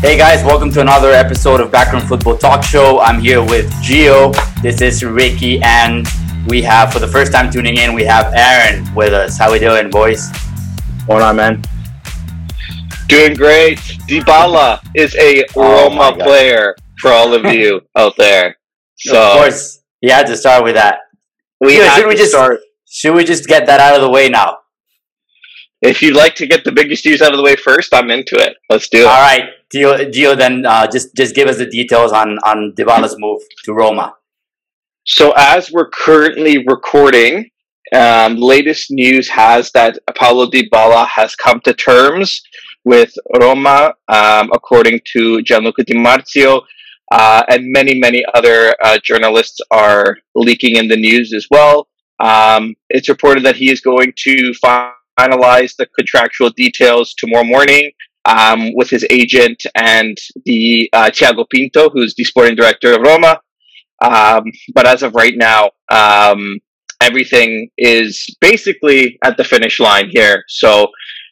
Hey guys, welcome to another episode of Backroom Football Talk Show. I'm here with Gio. This is Ricky, and we have, for the first time tuning in, we have Aaron with us. How we doing, boys? Going on, man? Doing great. Dybala is a Oh Roma player for all of you out there. So of course, you had to start with that. we should we just- start. Should we just get that out of the way now? If you'd like to get the biggest news out of the way first, I'm into it. Let's do it. All right, Gio, Gio then uh, just just give us the details on on Dybala's move to Roma. So as we're currently recording, um, latest news has that Paulo Dybala has come to terms with Roma, um, according to Gianluca Di Marzio, uh, and many, many other uh, journalists are leaking in the news as well. Um, it's reported that he is going to finalize the contractual details tomorrow morning um, with his agent and the uh, Thiago Pinto, who's the sporting director of Roma. Um, but as of right now, um, everything is basically at the finish line here. So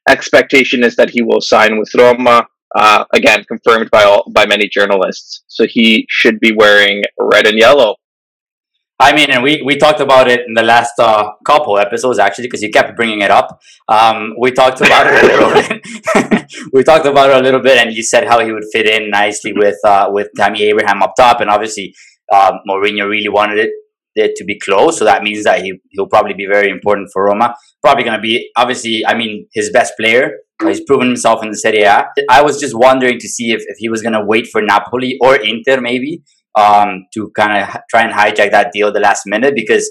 expectation is that he will sign with Roma. Uh, again, confirmed by all by many journalists. So he should be wearing red and yellow. I mean, and we, we talked about it in the last uh, couple episodes actually because you kept bringing it up. Um, we talked about it a little bit. we talked about it a little bit, and you said how he would fit in nicely with uh, with Tammy Abraham up top, and obviously um, Mourinho really wanted it, it to be close, so that means that he he'll probably be very important for Roma. Probably going to be obviously, I mean, his best player. He's proven himself in the Serie A. I was just wondering to see if, if he was going to wait for Napoli or Inter maybe um, to kind of try and hijack that deal the last minute because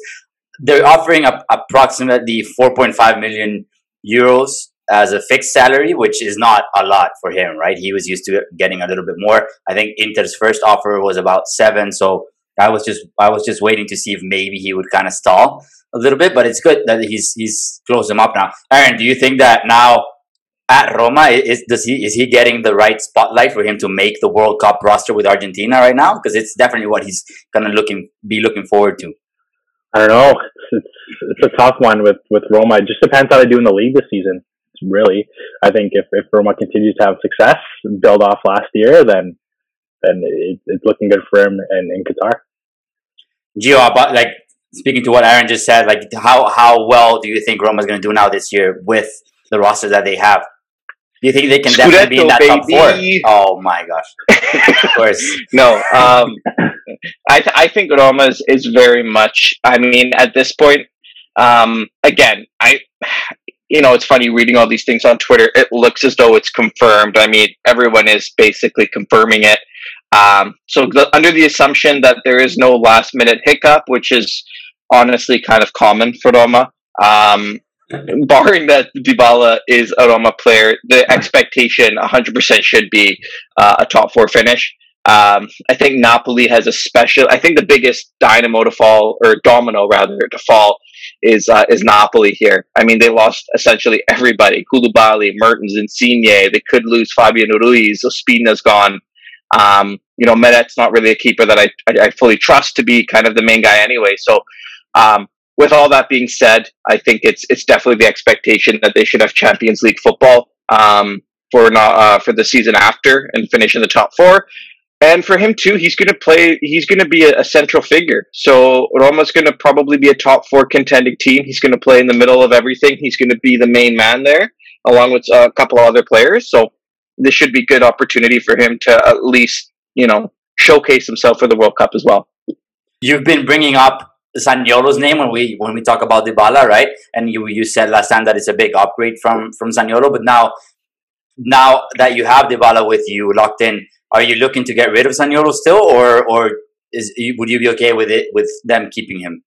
they're offering up approximately 4.5 million euros as a fixed salary, which is not a lot for him, right? He was used to getting a little bit more. I think Inter's first offer was about seven, so I was just I was just waiting to see if maybe he would kind of stall a little bit, but it's good that he's he's closed him up now. Aaron, do you think that now at Roma is does he is he getting the right spotlight for him to make the World Cup roster with Argentina right now? Because it's definitely what he's gonna looking be looking forward to. I don't know. It's, it's, it's a tough one with, with Roma. It just depends how they do in the league this season. Really, I think if, if Roma continues to have success, and build off last year, then then it, it's looking good for him in, in Qatar. Gio, about like speaking to what Aaron just said, like how how well do you think Roma's going to do now this year with the roster that they have? Do you think they can definitely be in that top four? Oh my gosh! Of course. no, um, I th- I think Roma is, is very much. I mean, at this point, um, again, I you know, it's funny reading all these things on Twitter. It looks as though it's confirmed. I mean, everyone is basically confirming it. Um, so the, under the assumption that there is no last minute hiccup, which is honestly kind of common for Roma. Um, barring that Dybala is a Roma player, the expectation 100% should be uh, a top four finish. Um, I think Napoli has a special. I think the biggest dynamo to fall, or domino rather, to fall is uh, is Napoli here. I mean, they lost essentially everybody: Koulibaly, Mertens, Insigne. They could lose Fabian Ruiz. Ospina's gone. Um, you know, Meret's not really a keeper that I, I I fully trust to be kind of the main guy anyway. So, um, with all that being said, I think it's it's definitely the expectation that they should have Champions League football um, for not uh, for the season after and finish in the top four. And for him too, he's going to play. He's going to be a, a central figure. So Roma's going to probably be a top four contending team. He's going to play in the middle of everything. He's going to be the main man there, along with uh, a couple of other players. So this should be good opportunity for him to at least you know showcase himself for the World Cup as well. You've been bringing up Zaniolo's name when we when we talk about Dybala, right? And you you said last time that it's a big upgrade from from Zaniolo, but now now that you have Dybala with you locked in, are you looking to get rid of Zaniolo still, or or is would you be okay with it with them keeping him?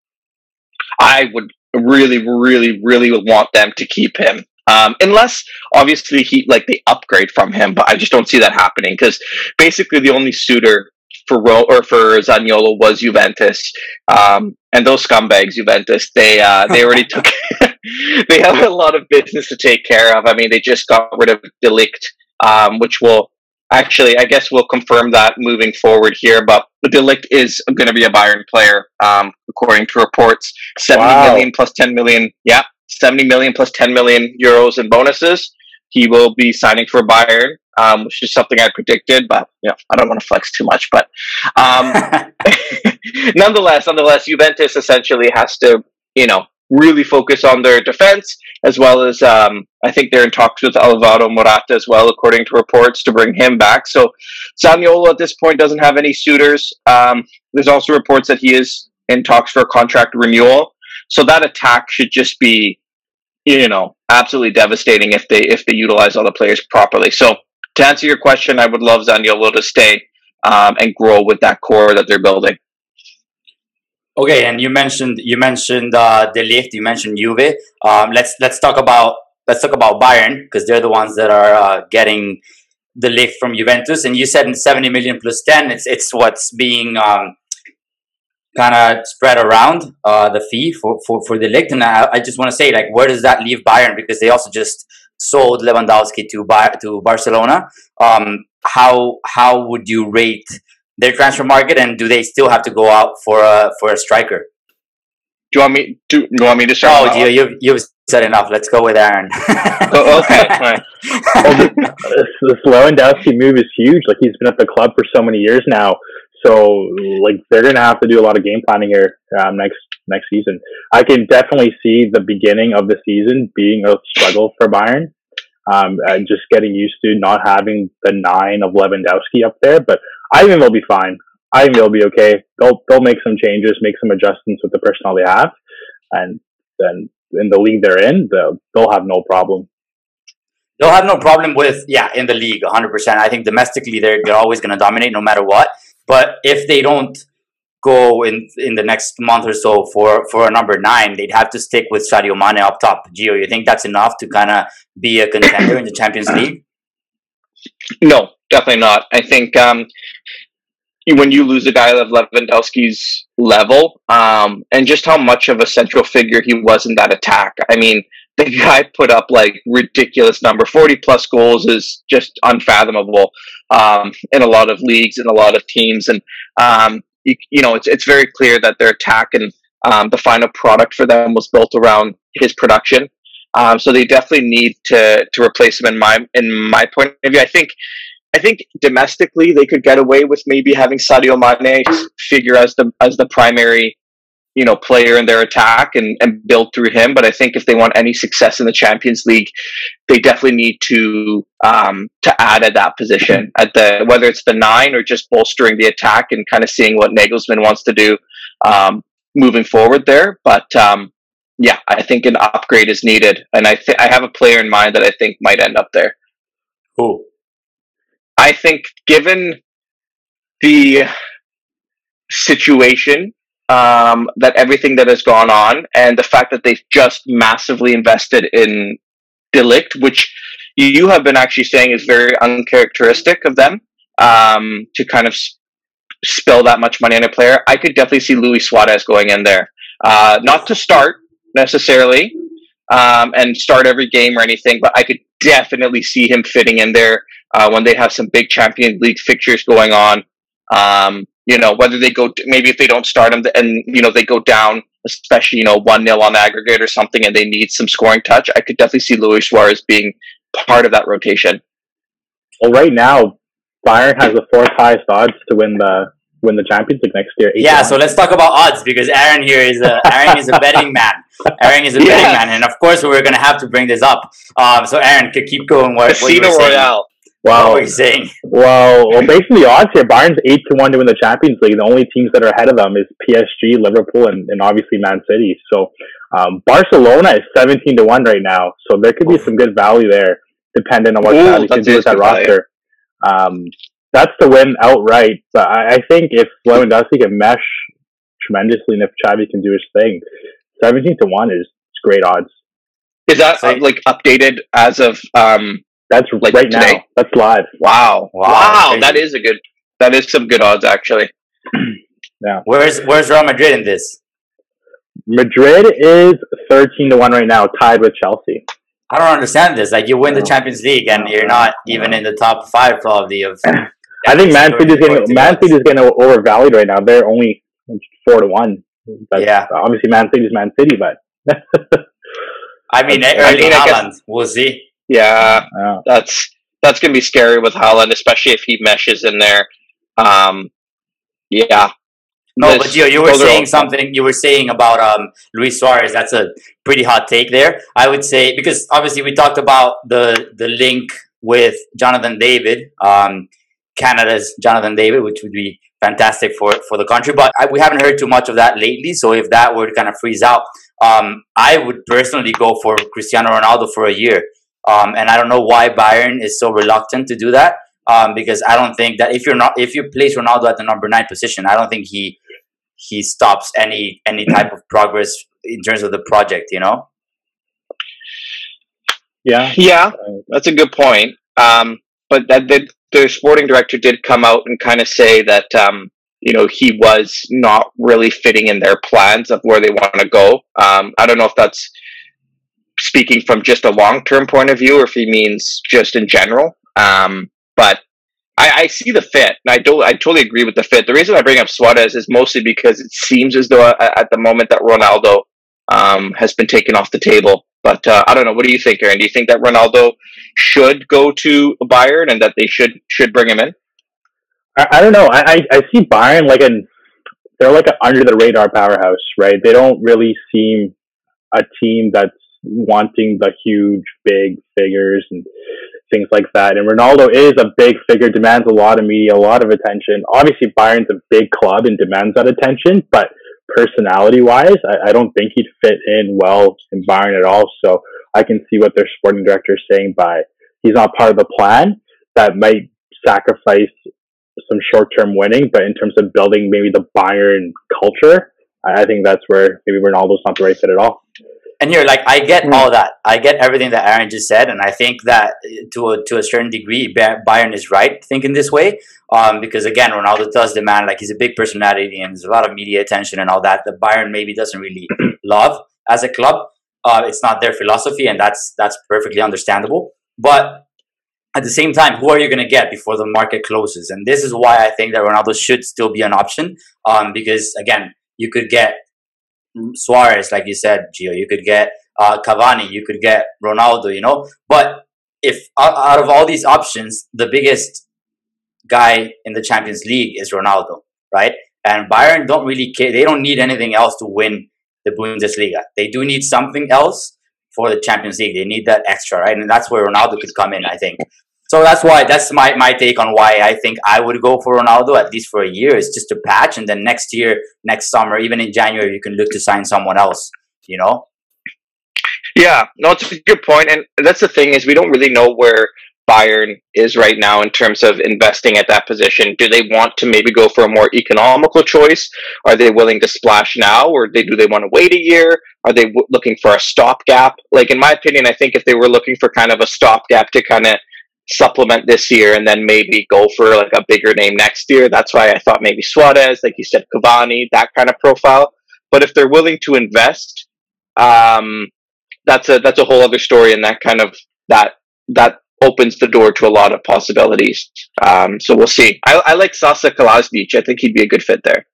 I would really, really, really want them to keep him. Um, unless obviously he like they upgrade from him, but I just don't see that happening because basically the only suitor for Ro- or for Zaniolo was Juventus, um, and those scumbags Juventus they uh, they already took they have a lot of business to take care of. I mean they just got rid of De Ligt, um, which will actually I guess we'll confirm that moving forward here, but the De Ligt is going to be a Bayern player um, according to reports. Seventy Wow. million plus ten million, yeah, seventy million plus ten million euros in bonuses. He will be signing for Bayern. Um, which is something I predicted, but you know, I don't want to flex too much. But um, nonetheless, nonetheless, Juventus essentially has to, you know, really focus on their defense as well as um, I think they're in talks with Alvaro Morata as well, according to reports, to bring him back. So Zaniolo at this point doesn't have any suitors. Um, there's also reports that he is in talks for a contract renewal. So that attack should just be, you know, absolutely devastating if they if they utilize all the players properly. So to answer your question, I would love Zaniolo to stay um, and grow with that core that they're building. Okay, and you mentioned you mentioned uh, De Ligt, you mentioned Juve. Um, let's let's talk about let's talk about Bayern because they're the ones that are uh, getting De Ligt from Juventus. And you said in seventy million plus ten, it's it's what's being um, kind of spread around uh, the fee for for for De Ligt. And I, I just want to say, like, where does that leave Bayern? Because they also just sold Lewandowski to Bar- to Barcelona. Um, how how would you rate? their transfer market, and do they still have to go out for a for a striker? Do you want me? Do, do you want me to start? Oh, Gio, you've you've said enough. Let's go with Aaron. oh, okay, fine. well, this, this Lewandowski move is huge. Like he's been at the club for so many years now. So like they're gonna have to do a lot of game planning here um, next next season. I can definitely see the beginning of the season being a struggle for Bayern. Um, just getting used to not having the nine of Lewandowski up there, but I think they'll be fine. I think they'll be okay. They'll they'll make some changes, make some adjustments with the personnel they have, and then in the league they're in, they'll they'll have no problem. They'll have no problem with yeah in the league, 100. percent I think domestically they're they're always going to dominate no matter what. But if they don't go in in the next month or so for for a number nine, they'd have to stick with Sadio Mane up top. Gio, you think that's enough to kind of be a contender in the Champions League? No, definitely not. I think um, when you lose a guy of Lewandowski's level, um, and just how much of a central figure he was in that attack. I mean, the guy put up like ridiculous number, forty plus goals is just unfathomable um, in a lot of leagues and a lot of teams, and um, you, you, know it's it's very clear that their attack and um, the final product for them was built around his production. Um, so they definitely need to to replace him in my in my point of view. I think I think domestically they could get away with maybe having Sadio Mane figure as the as the primary, you know, player in their attack and, and build through him. But I think if they want any success in the Champions League, they definitely need to um, to add at that position at the whether it's the nine or just bolstering the attack and kind of seeing what Nagelsmann wants to do um, moving forward there. But um, yeah, I think an upgrade is needed, and I th- I have a player in mind that I think might end up there. Who? I think, given the situation, um, that everything that has gone on, and the fact that they've just massively invested in De Ligt, which you have been actually saying is very uncharacteristic of them um, to kind of spill that much money on a player. I could definitely see Luis Suarez going in there, uh, not to start necessarily um, and start every game or anything, but I could definitely see him fitting in there uh, when they have some big Champions League fixtures going on. Um, you know, whether they go, maybe if they don't start him and, you know, they go down, especially, you know, 1 0 on the aggregate or something and they need some scoring touch, I could definitely see Luis Suarez being part of that rotation. Well, right now, Bayern has the fourth highest odds to win the win the Champions League next year. Yeah, so let's talk about odds because Aaron here is a Aaron is a betting man. Aaron is a yeah. betting man, and of course we're going to have to bring this up. Um, so Aaron, could keep going. What, Casino what Royale. Wow. What are you saying? Well, well, based on the odds here, Bayern's eight to one to win the Champions League. The only teams that are ahead of them is PSG, Liverpool, and, and obviously Man City. So um, Barcelona is seventeen to one right now. So there could be some good value there, depending on what Xavi can do with that roster. Um, that's the win outright. But I, I think if Lewandowski can mesh tremendously, and if Xavi can do his thing, seventeen to one is great odds. Is that uh, like updated as of um? That's like right today? now. That's live. Wow, wow, wow that is a good. That is some good odds actually. yeah. Where's Where's Real Madrid in this? Madrid is thirteen to one right now, tied with Chelsea. I don't understand this. Like you win the Champions League and you're not even in the top five probably of I think Man City is getting Man City is getting overvalued right now. They're only four to one. That's, yeah, obviously Man City is Man City, but I mean, I mean, Haaland, we'll see. Yeah, that's that's going to be scary with Haaland, especially if he meshes in there. Um, yeah. No, but Gio, you were saying something. You were saying about um, Luis Suarez. That's a pretty hot take there. I would say because obviously we talked about the the link with Jonathan David, um, Canada's Jonathan David, which would be fantastic for for the country. But I, we haven't heard too much of that lately. So if that were to kind of freeze out, um, I would personally go for Cristiano Ronaldo for a year. Um, and I don't know why Bayern is so reluctant to do that. Um, because I don't think that if you're not if you place Ronaldo at the number nine position, I don't think he he stops any any type of progress in terms of the project. You know. Yeah. Yeah, that's a good point. Um, but that did, the sporting director did come out and kind of say that um, you know he was not really fitting in their plans of where they want to go. Um, I don't know if that's speaking from just a long term point of view or if he means just in general. Um, but I, I, see the fit, and I do I totally agree with the fit. The reason I bring up Suarez is mostly because it seems as though at, at the moment that Ronaldo um, has been taken off the table. But uh, I don't know. What do you think, Aaron? Do you think that Ronaldo should go to Bayern and that they should should bring him in? I, I don't know. I, I, I see Bayern like an they're like an under the radar powerhouse, right? They don't really seem a team that's wanting the huge, big figures and things like that. And Ronaldo is a big figure, demands a lot of media, a lot of attention. Obviously, Bayern's a big club and demands that attention, but personality wise, I, I don't think he'd fit in well in Bayern at all. So I can see what their sporting director is saying by he's not part of the plan. That might sacrifice some short term winning, but in terms of building maybe the Bayern culture, I, I think that's where maybe Ronaldo's not the right fit at all and here, like, I get mm. all that. I get everything that Aaron just said, and I think that to a, to a certain degree, Bayern is right thinking this way. Um, because again, Ronaldo does demand like he's a big personality and there's a lot of media attention and all that. The Bayern maybe doesn't really love as a club. Uh, it's not their philosophy, and that's that's perfectly understandable. But at the same time, who are you going to get before the market closes? And this is why I think that Ronaldo should still be an option. Um, because again, you could get Suarez, like you said, Gio. You could get uh, Cavani. You could get Ronaldo. You know, but if out of all these options, the biggest guy in the Champions League is Ronaldo, right? And Bayern don't really care. They don't need anything else to win the Bundesliga. They do need something else for the Champions League. They need that extra, right? And that's where Ronaldo could come in, I think. So that's why that's my, my take on why I think I would go for Ronaldo at least for a year. It's just a patch, and then next year, next summer, even in January, you can look to sign someone else. You know. Yeah, no, it's a good point, and that's the thing is we don't really know where Bayern is right now in terms of investing at that position. Do they want to maybe go for a more economical choice? Are they willing to splash now, or they, do they want to wait a year? Are they w- looking for a stopgap? Like in my opinion, I think if they were looking for kind of a stopgap to kind of supplement this year and then maybe go for like a bigger name next year. That's why I thought maybe Suarez, like you said, Cavani, that kind of profile. But if they're willing to invest, um, that's a that's a whole other story, and that kind of that that opens the door to a lot of possibilities. Um, so we'll see. I, I like Sasa Kalajdzic. I think he'd be a good fit there.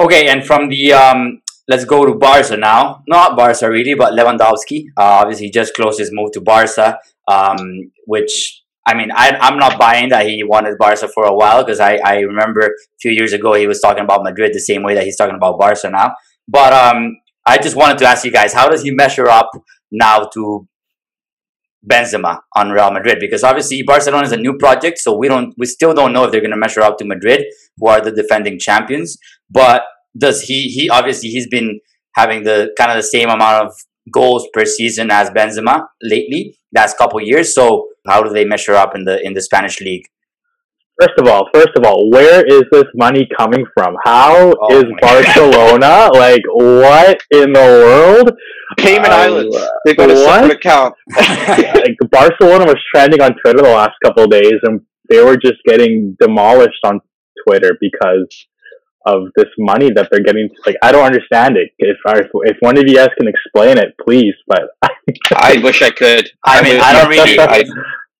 Okay, and from the um, let's go to Barca now. Not Barca really, but Lewandowski. Uh, obviously, just closed his move to Barca um, which I mean, I, I'm not buying that he wanted Barca for a while because I, I remember a few years ago he was talking about Madrid the same way that he's talking about Barca now. But um, I just wanted to ask you guys, how does he measure up now to Benzema on Real Madrid? Because obviously Barcelona is a new project, so we don't, we still don't know if they're going to measure up to Madrid, who are the defending champions. But does he? He obviously he's been having the kind of the same amount of goals per season as Benzema lately, last couple years. So how do they measure up in the in the Spanish league? First of all, first of all, where is this money coming from? How oh is Barcelona like? What in the world? Cayman um, Islands. They got a separate account. like Barcelona was trending on Twitter the last couple of days, and they were just getting demolished on Twitter because of this money that they're getting. Like, I don't understand it. If I, if one of you guys can explain it, please. But I wish I could. I mean, I don't really. I,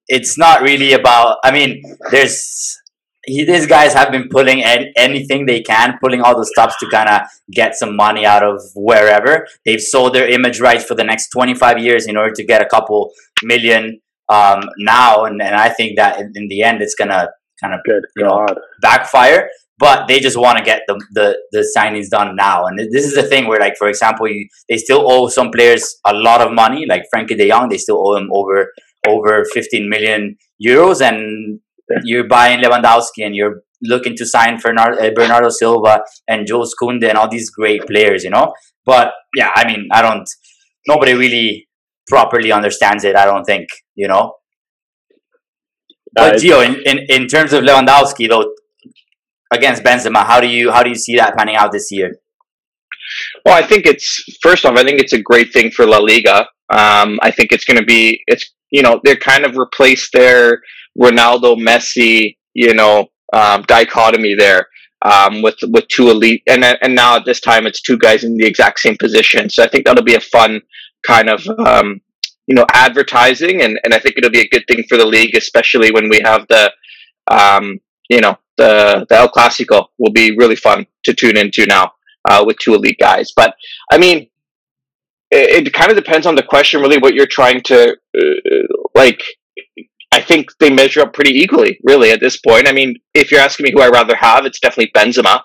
it's not really about. I mean, there's he, these guys have been pulling any, anything they can, pulling all the stops to kind of get some money out of wherever. They've sold their image rights for the next 25 years in order to get a couple million um, now, and, and I think that in, in the end it's gonna kind of you know, backfire. But they just want to get the, the the signings done now, and this is the thing where, like, for example, you they still owe some players a lot of money, like Frenkie De Jong. They still owe him over over 15 million euros, and you're buying Lewandowski, and you're looking to sign Bernardo, uh, Bernardo Silva and Joe Kounde and all these great players, you know. But yeah, I mean, I don't. Nobody really properly understands it. I don't think, you know. But Gio, in, in, in terms of Lewandowski though, against Benzema, how do you how do you see that panning out this year? Well, I think it's first off, I think it's a great thing for La Liga. Um, I think it's going to be it's you know they're kind of replaced their Ronaldo Messi you know um, dichotomy there um, with with two elite and and now at this time it's two guys in the exact same position. So I think that'll be a fun kind of um, you know advertising and and I think it'll be a good thing for the league, especially when we have the um, you know the the El Clasico will be really fun to tune into now uh, with two elite guys. But I mean, it, it kind of depends on the question, really, what you're trying to uh, like. I think they measure up pretty equally, really, at this point. I mean, if you're asking me who I rather have, it's definitely Benzema.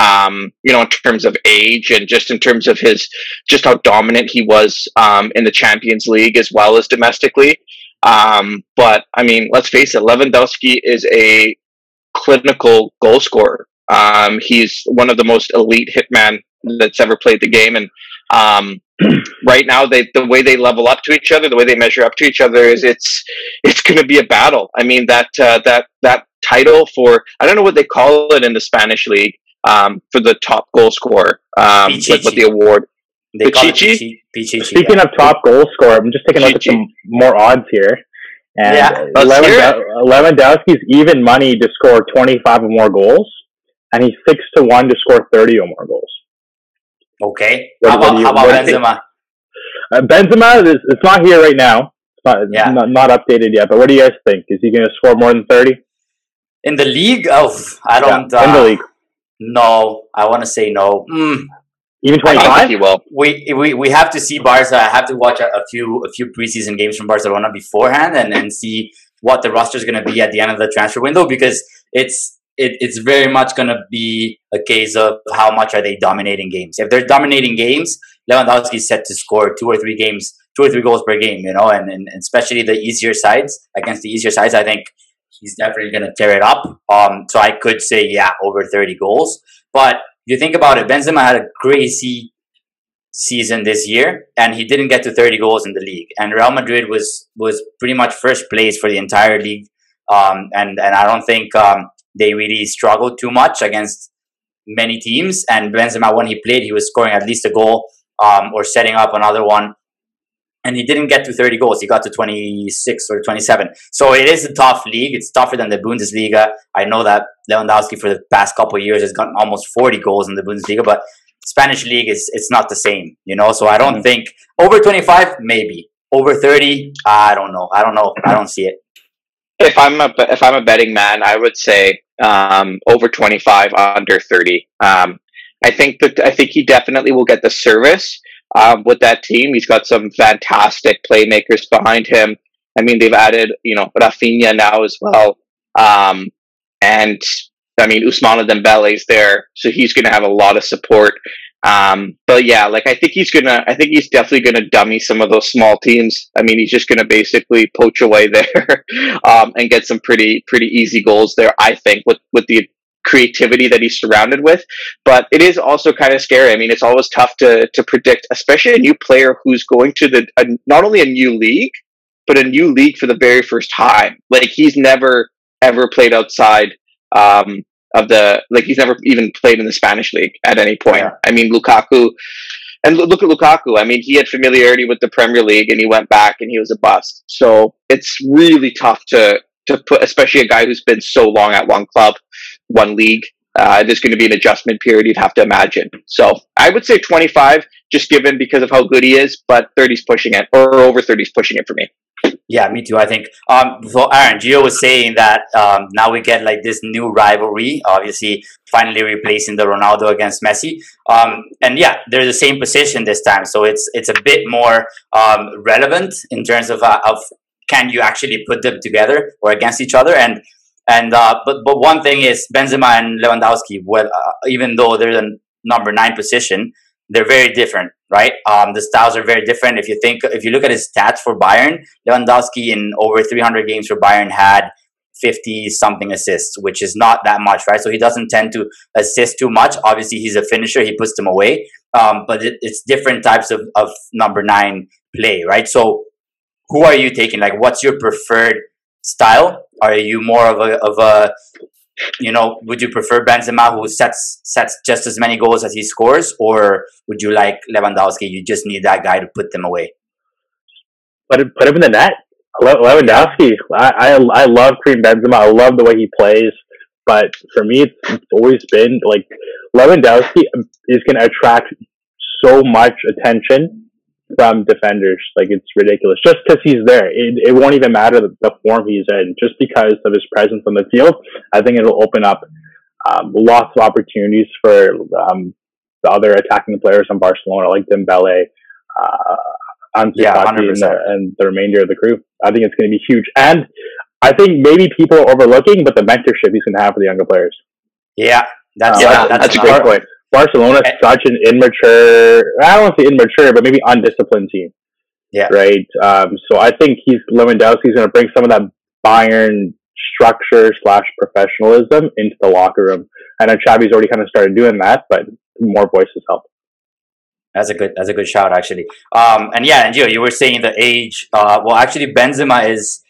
Um, you know, in terms of age and just in terms of his, just how dominant he was um, in the Champions League as well as domestically. Um, but I mean, let's face it, Lewandowski is a clinical goal scorer. Um, he's one of the most elite hitman that's ever played the game, and um, right now, they the way they level up to each other, the way they measure up to each other is it's it's going to be a battle. I mean that uh, that that title for I don't know what they call it in the Spanish league um, for the top goal scorer, um, like what the award. They Pichichi? Pichichi. Speaking of top goal scorer, I'm just taking a look at some more odds here. And Yeah, let's hear Lewandowski, Lewandowski's even money to score 25 or more goals, and he's six to one to score 30 or more goals. Okay. What- how about, you- how about what do you Benzema? Uh, Benzema is it's not here right now. It's not, Yeah. not not updated yet. But what do you guys think? Is he going to score more than 30 In the league? Oh, I don't. in the uh, league? No, I want to say no. Mm, Even 25? he will. we, we we have to see Barca. I have to watch a, a few a few preseason games from Barcelona beforehand and, and see what the roster is going to be at the end of the transfer window because it's it, it's very much going to be a case of how much are they dominating games. If they're dominating games, Lewandowski is set to score two or three games, two or three goals per game. You know, and, and especially the easier sides against the easier sides, I think he's definitely going to tear it up. Um, so I could say yeah, over thirty goals. But you think about it, Benzema had a crazy season this year, and he didn't get to 30 goals in the league. And Real Madrid was was pretty much first place for the entire league, um, and and I don't think um, they really struggled too much against many teams. And Benzema, when he played, he was scoring at least a goal um, or setting up another one. And he didn't get to 30 goals. He got to 26 or 27. So it is a tough league. It's tougher than the Bundesliga. I know that Lewandowski for the past couple of years has gotten almost 40 goals in the Bundesliga, but Spanish league is it's not the same, you know. So I don't think over 25 maybe. Over 30, I don't know. I don't know. I don't see it. If I'm a if I'm a betting man, I would say um, over 25, under 30. Um, I think that I think he definitely will get the service um, with that team. He's got some fantastic playmakers behind him. I mean, they've added you know Rafinha now as well, um, and I mean Ousmane Dembele's there, so he's going to have a lot of support. Um, but yeah, like I think he's gonna, I think he's definitely gonna dummy some of those small teams. I mean, he's just gonna basically poach away there, um, and get some pretty, pretty easy goals there. I think with with the creativity that he's surrounded with. But it is also kind of scary. I mean, it's always tough to to predict, especially a new player who's going to the a, not only a new league, but a new league for the very first time. Like he's never ever played outside. Um, of the like he's never even played in the Spanish league at any point. Yeah. I mean Lukaku and look at Lukaku. I mean he had familiarity with the Premier League and he went back and he was a bust. So it's really tough to to put especially a guy who's been so long at one club, one league. Uh, there's going to be an adjustment period, you'd have to imagine. So I would say 25, just given because of how good he is, but 30's pushing it, or over 30's pushing it for me. Yeah, me too. I think. Um, so Aaron, Gio was saying that um, now we get like this new rivalry. Obviously, finally replacing the Ronaldo against Messi. Um, and yeah, they're the same position this time, so it's it's a bit more um, relevant in terms of uh, of can you actually put them together or against each other? And and uh, but but one thing is Benzema and Lewandowski. Well, uh, even though they're the number nine position, they're very different, right? Um, the styles are very different. If you think, if you look at his stats for Bayern, Lewandowski in over 300 games for Bayern had 50 something assists, which is not that much, right? So he doesn't tend to assist too much. Obviously, he's a finisher, he puts them away. Um, but it, it's different types of, of number nine play, right? So who are you taking? Like, what's your preferred style? Are you more of a, of a you know, would you prefer Benzema who sets sets just as many goals as he scores, or would you like Lewandowski? You just need that guy to put them away. Put put him in the net. Lewandowski, I, I, I love Karim Benzema. I love the way he plays. But for me, it's, it's always been like Lewandowski is going to attract so much attention from defenders. Like it's ridiculous. Just because he's there, it, it won't even matter the, the, form he's in. Just because of his presence on the field, I think it'll open up um, lots of opportunities for um, the other attacking players on Barcelona, like Dembele, uh, Ansu yeah, and, the, and the remainder of the crew. I think it's going to be huge. And I think maybe people are overlooking, but the mentorship he's going to have for the younger players. Yeah, that's, uh, yeah, that's, that's a great point. Barcelona is such an immature, I don't want to say immature, but maybe undisciplined team. Yeah. Right. Um, so I think he's Lewandowski's going to bring some of that Bayern structure slash professionalism into the locker room. I know Xavi's already kind of started doing that, but more voices help. That's a good. That's a good shout, actually. Um, and yeah, and Gio, you were saying the age. Uh, well, actually, Benzema is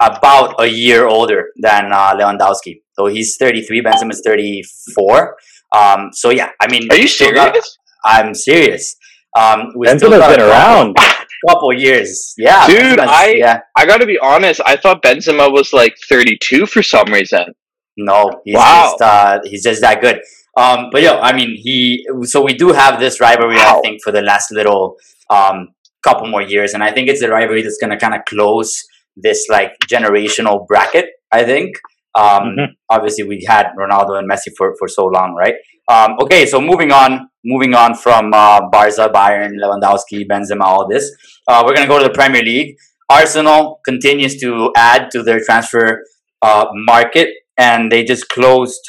about a year older than uh, Lewandowski. So he's 33. Benzema is 34. Um, so yeah, I mean, are you serious? Got, I'm serious. Um, Benzema's been around a couple years. Yeah, dude. I yeah. I got to be honest. I thought Benzema was like 32 for some reason. No, he's wow. just uh, he's just that good. Um, but yeah, I mean, he. So we do have this rivalry, wow. I think, for the last little um, couple more years, and I think it's the rivalry that's going to kind of close this like generational bracket. I think. Um, mm-hmm. Obviously, we had Ronaldo and Messi for, for so long, right? Um, okay, so moving on, moving on from uh, Barca, Bayern, Lewandowski, Benzema, all this, uh, we're gonna go to the Premier League. Arsenal continues to add to their transfer uh, market, and they just closed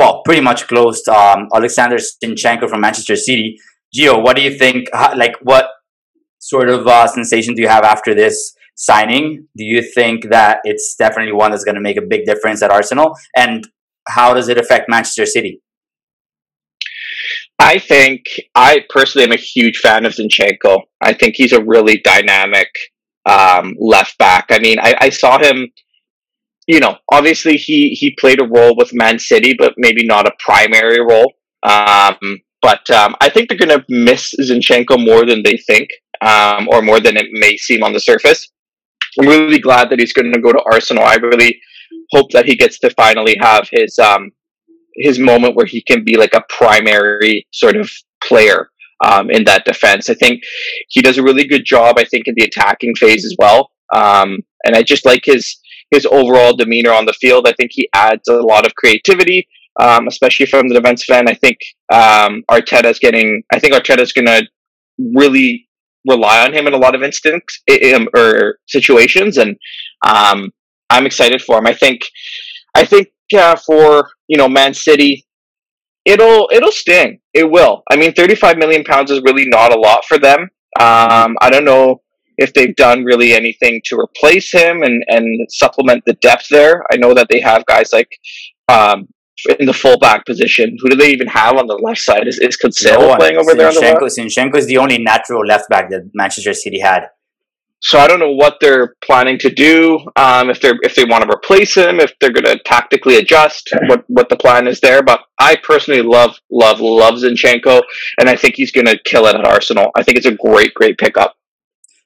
well, pretty much closed. Um, Alexander Zinchenko from Manchester City. Gio, what do you think? How, like, what sort of uh, sensation do you have after this signing? Do you think that it's definitely one that's going to make a big difference at Arsenal? And how does it affect Manchester City? I think I personally am a huge fan of Zinchenko. I think he's a really dynamic um, left back. I mean, I, I saw him you know, obviously he he played a role with Man City, but maybe not a primary role. Um, but um, I think they're going to miss Zinchenko more than they think, um, or more than it may seem on the surface. I'm really glad that he's going to go to Arsenal. I really hope that he gets to finally have his um, his moment where he can be like a primary sort of player um, in that defense. I think he does a really good job. I think in the attacking phase as well. Um, and I just like his his overall demeanor on the field. I think he adds a lot of creativity, um, especially from the defense end. I think um, Arteta's getting. I think Arteta's going to really rely on him in a lot of instances or situations, and um, I'm excited for him. I think. I think uh, for you know Man City, it'll it'll sting. It will. I mean, 35 million pounds is really not a lot for them. Um, I don't know if they've done really anything to replace him and, and supplement the depth there. I know that they have guys like um, in the fullback position. Who do they even have on the left side? Is is Cancelo no playing over there on the left? Zinchenko is the only natural left back that Manchester City had. So I don't know what they're planning to do. Um, if they're if they want to replace him, if they're going to tactically adjust, what what the plan is there. But I personally love love love Zinchenko, and I think he's going to kill it at Arsenal. I think it's a great great pickup.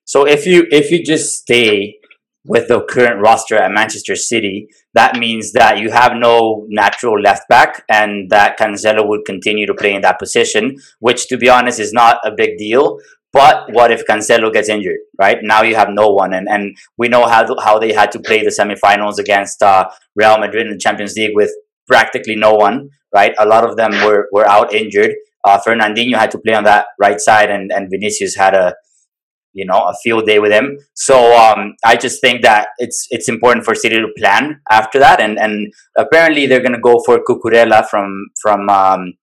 So if you if you just stay with the current roster at Manchester City, that means that you have no natural left back and that Cancelo would continue to play in that position, which to be honest is not a big deal. But what if Cancelo gets injured, right? Now you have no one. And, and we know how, how they had to play the semifinals against uh, Real Madrid in the Champions League with practically no one, right? A lot of them were, were out injured. Uh, Fernandinho had to play on that right side and, and Vinicius had a, you know a field day with him. So um, I just think that it's it's important for City to plan after that, and and apparently they're going to go for Cucurella from from um,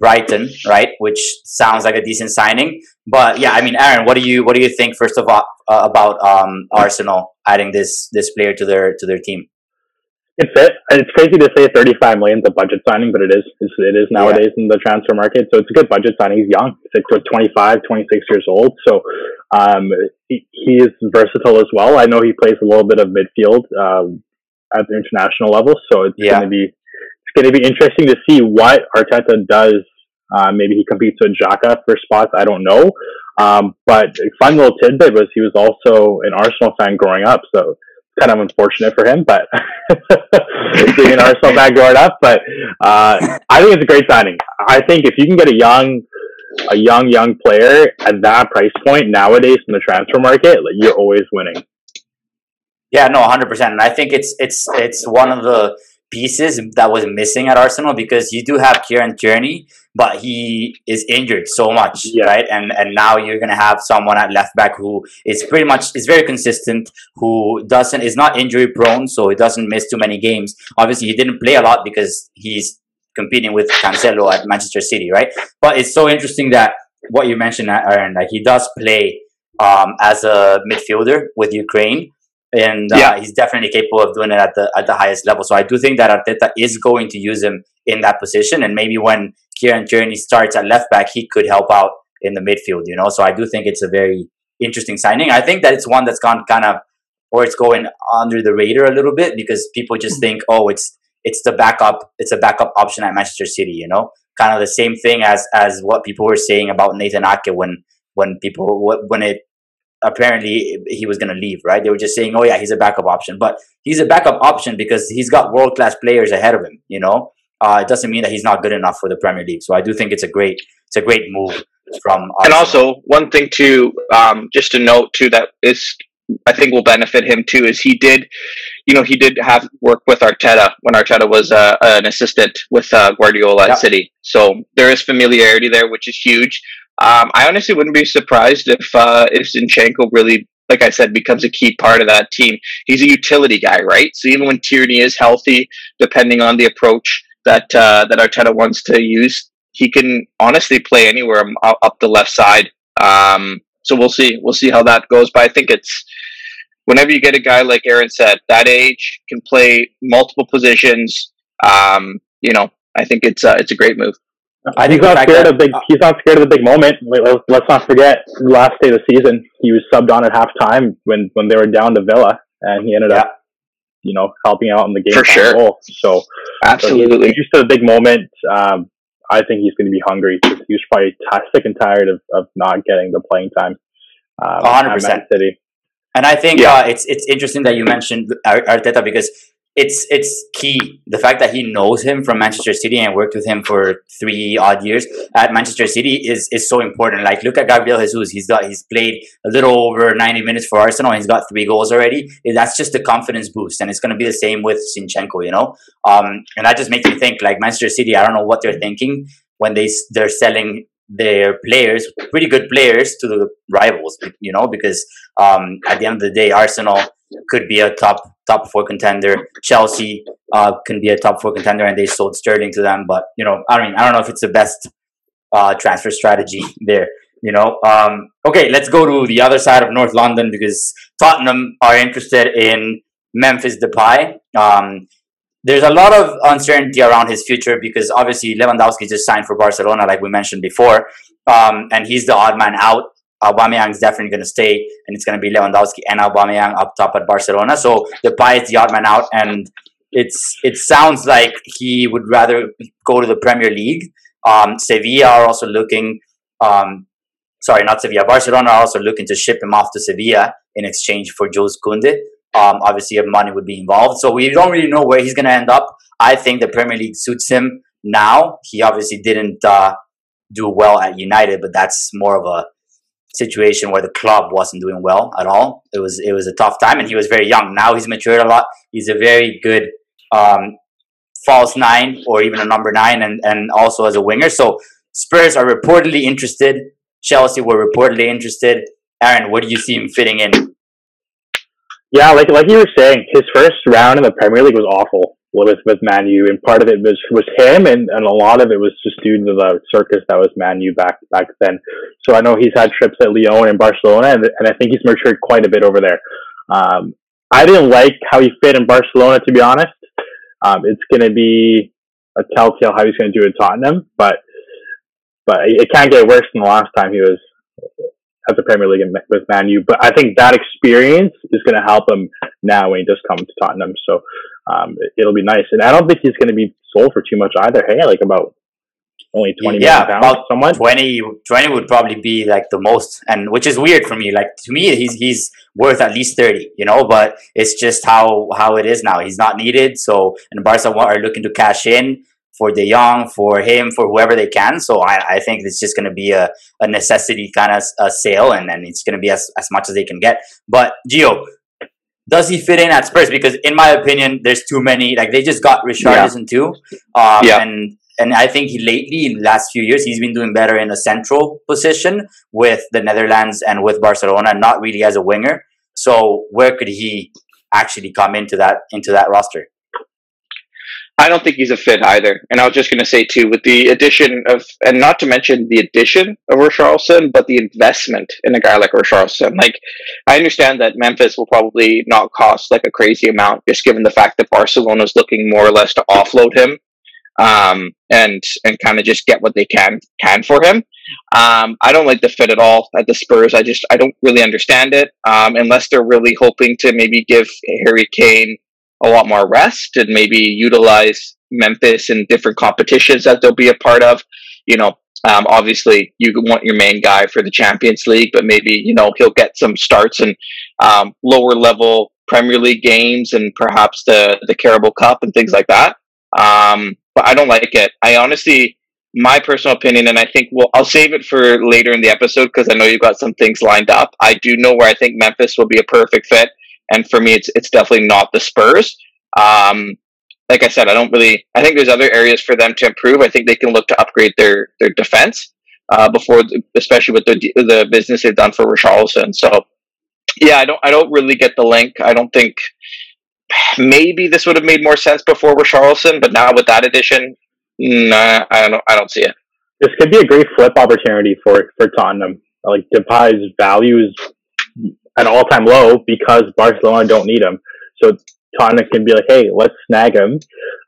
Brighton, right? Which sounds like a decent signing. But yeah, I mean, Aaron, what do you what do you think first of all uh, about um, Arsenal adding this this player to their to their team? It's it. It's crazy to say 35 million is a budget signing, but it is. It is nowadays yeah. in the transfer market. So it's a good budget signing. He's young. He's like 25, 26 years old. So um, he, he is versatile as well. I know he plays a little bit of midfield um, at the international level. So it's yeah. going to be it's going to be interesting to see what Arteta does. Uh, maybe he competes with Xhaka for spots. I don't know. Um, but fun little tidbit was he was also an Arsenal fan growing up. So kind of unfortunate for him, but being an Arsenal growing up. But uh, I think it's a great signing. I think if you can get a young, a young young player at that price point nowadays in the transfer market, like, you're always winning. Yeah, no, hundred percent. And I think it's it's it's one of the pieces that was missing at Arsenal because you do have Kieran Tierney, but he is injured so much, yeah. right? And and now you're gonna have someone at left back who is pretty much is very consistent, who doesn't is not injury prone, so he doesn't miss too many games. Obviously, he didn't play a lot because he's competing with Cancelo at Manchester City, right? But it's so interesting that what you mentioned, Aaron, like he does play um, as a midfielder with Ukraine, and uh, yeah. he's definitely capable of doing it at the at the highest level. So I do think that Arteta is going to use him in that position, and maybe when Kieran Tierney starts at left back, he could help out in the midfield. You know, so I do think it's a very interesting signing. I think that it's one that's gone kind of or it's going under the radar a little bit because people just think, oh, it's it's the backup, it's a backup option at Manchester City. You know, kind of the same thing as as what people were saying about Nathan Ake when when people when it apparently he was going to leave, right? They were just saying, oh, yeah, he's a backup option. But he's a backup option because he's got world class players ahead of him, you know? Uh, it doesn't mean that he's not good enough for the Premier League. So I do think it's a great, it's a great move from. Arsenal. And also, one thing to um, just to note too that is I think will benefit him too is he did, you know, he did have work with Arteta when Arteta was uh, an assistant with uh, Guardiola at City. So there is familiarity there, which is huge. Um, I honestly wouldn't be surprised if uh, if Zinchenko really, like I said, becomes a key part of that team. He's a utility guy, right? So even when Tierney is healthy, depending on the approach that uh, that Arteta wants to use, he can honestly play anywhere up the left side. Um, so we'll see. We'll see how that goes. But I think it's whenever you get a guy like Aaron said, that age can play multiple positions. Um, you know, I think it's uh, it's a great move. I think he's not scared of big. He's not scared of the big moment. Let's not forget last day of the season. He was subbed on at halftime when when they were down to Villa, and he ended yeah. up, you know, helping out in the game for sure. Goal. So absolutely, so he's used to the big moment. Um, I think he's going to be hungry. He was probably t- sick and tired of, of not getting the playing time. Um, hundred percent. City. And I think yeah. uh, it's it's interesting that you mentioned Arteta because it's it's key the fact that he knows him from Manchester City and worked with him for three odd years at Manchester City is is so important. Like look at Gabriel Jesus, he's got he's played a little over ninety minutes for Arsenal he's got three goals already. That's just a confidence boost, and it's going to be the same with Zinchenko, you know. Um, and that just makes me think like Manchester City. I don't know what they're thinking when they they're selling their players, pretty good players, to the rivals, you know, because um, at the end of the day, Arsenal could be a top top four contender. Chelsea uh, can be a top four contender, and they sold Sterling to them. But you know, I mean, I don't know if it's the best uh, transfer strategy there. You know, um, okay, let's go to the other side of North London because Tottenham are interested in Memphis Depay. Um, there's a lot of uncertainty around his future because obviously Lewandowski just signed for Barcelona, like we mentioned before, um, and he's the odd man out. Aubameyang is definitely going to stay, and it's going to be Lewandowski and Aubameyang up top at Barcelona. So Depay is the odd man out, and it's it sounds like he would rather go to the Premier League. Um, Sevilla are also looking. Um, sorry, not Sevilla. Barcelona are also looking to ship him off to Sevilla in exchange for Jules Kounde. Um, obviously, money would be involved, so we don't really know where he's going to end up. I think the Premier League suits him now. He obviously didn't uh, do well at United, but that's more of a situation where the club wasn't doing well at all. It was it was a tough time, and he was very young. Now he's matured a lot. He's a very good um, false nine or even a number nine, and and also as a winger. So Spurs are reportedly interested. Chelsea were reportedly interested. Aaron, what do you see him fitting in? Yeah, like like you were saying, his first round in the Premier League was awful with with Man U, and part of it was was him, and, and a lot of it was just due to the circus that was Man U back back then. So I know he's had trips at Lyon and Barcelona, and, and I think he's matured quite a bit over there. Um, I didn't like how he fit in Barcelona, to be honest. Um, it's going to be a telltale how he's going to do in Tottenham, but but it can't get worse than the last time he was at the Premier League with Man U. But I think that experience is going to help him now when he does come to Tottenham. So um, it'll be nice. And I don't think he's going to be sold for too much either. Hey, like about only 20 yeah, pounds, about somewhat. 20, 20 would probably be like the most, and which is weird for me. Like to me, he's he's worth at least 30, you know, but it's just how how it is now. He's not needed. So, and Barca are looking to cash in for De Jong, for him, for whoever they can. So I, I think it's just going to be a, a necessity kind of a sale, and, and it's going to be as, as much as they can get. But Gio, does he fit in at Spurs? Because in my opinion, there's too many. Like they just got Richarlison yeah. too, um, yeah. and and I think he lately in the last few years he's been doing better in a central position with the Netherlands and with Barcelona, not really as a winger. So where could he actually come into that into that roster? I don't think he's a fit either. And I was just going to say too, with the addition of, and not to mention the addition of Richarlison, but the investment in a guy like Richarlison. Like, I understand that Memphis will probably not cost like a crazy amount, just given the fact that Barcelona is looking more or less to offload him, um, and and kind of just get what they can can for him. Um, I don't like the fit at all at the Spurs. I just I don't really understand it, um, unless they're really hoping to maybe give Harry Kane a lot more rest and maybe utilize Memphis in different competitions that they'll be a part of. You know, um, obviously you want your main guy for the Champions League, but maybe you know he'll get some starts in um, lower level Premier League games and perhaps the the Carabao Cup and things like that. Um, but I don't like it. I honestly, my personal opinion, and I think we'll I'll save it for later in the episode because I know you've got some things lined up. I do know where I think Memphis will be a perfect fit. And for me, it's it's definitely not the Spurs. Um, like I said, I don't really. I think there's other areas for them to improve. I think they can look to upgrade their their defense uh, before, especially with the the business they've done for Richarlison. So, yeah, I don't I don't really get the link. I don't think maybe this would have made more sense before Richarlison, but now with that addition, nah, I don't I don't see it. This could be a great flip opportunity for for Tottenham. Like Depay's value is an all time low because Barcelona don't need him. So Tottenham can be like, hey, let's snag him.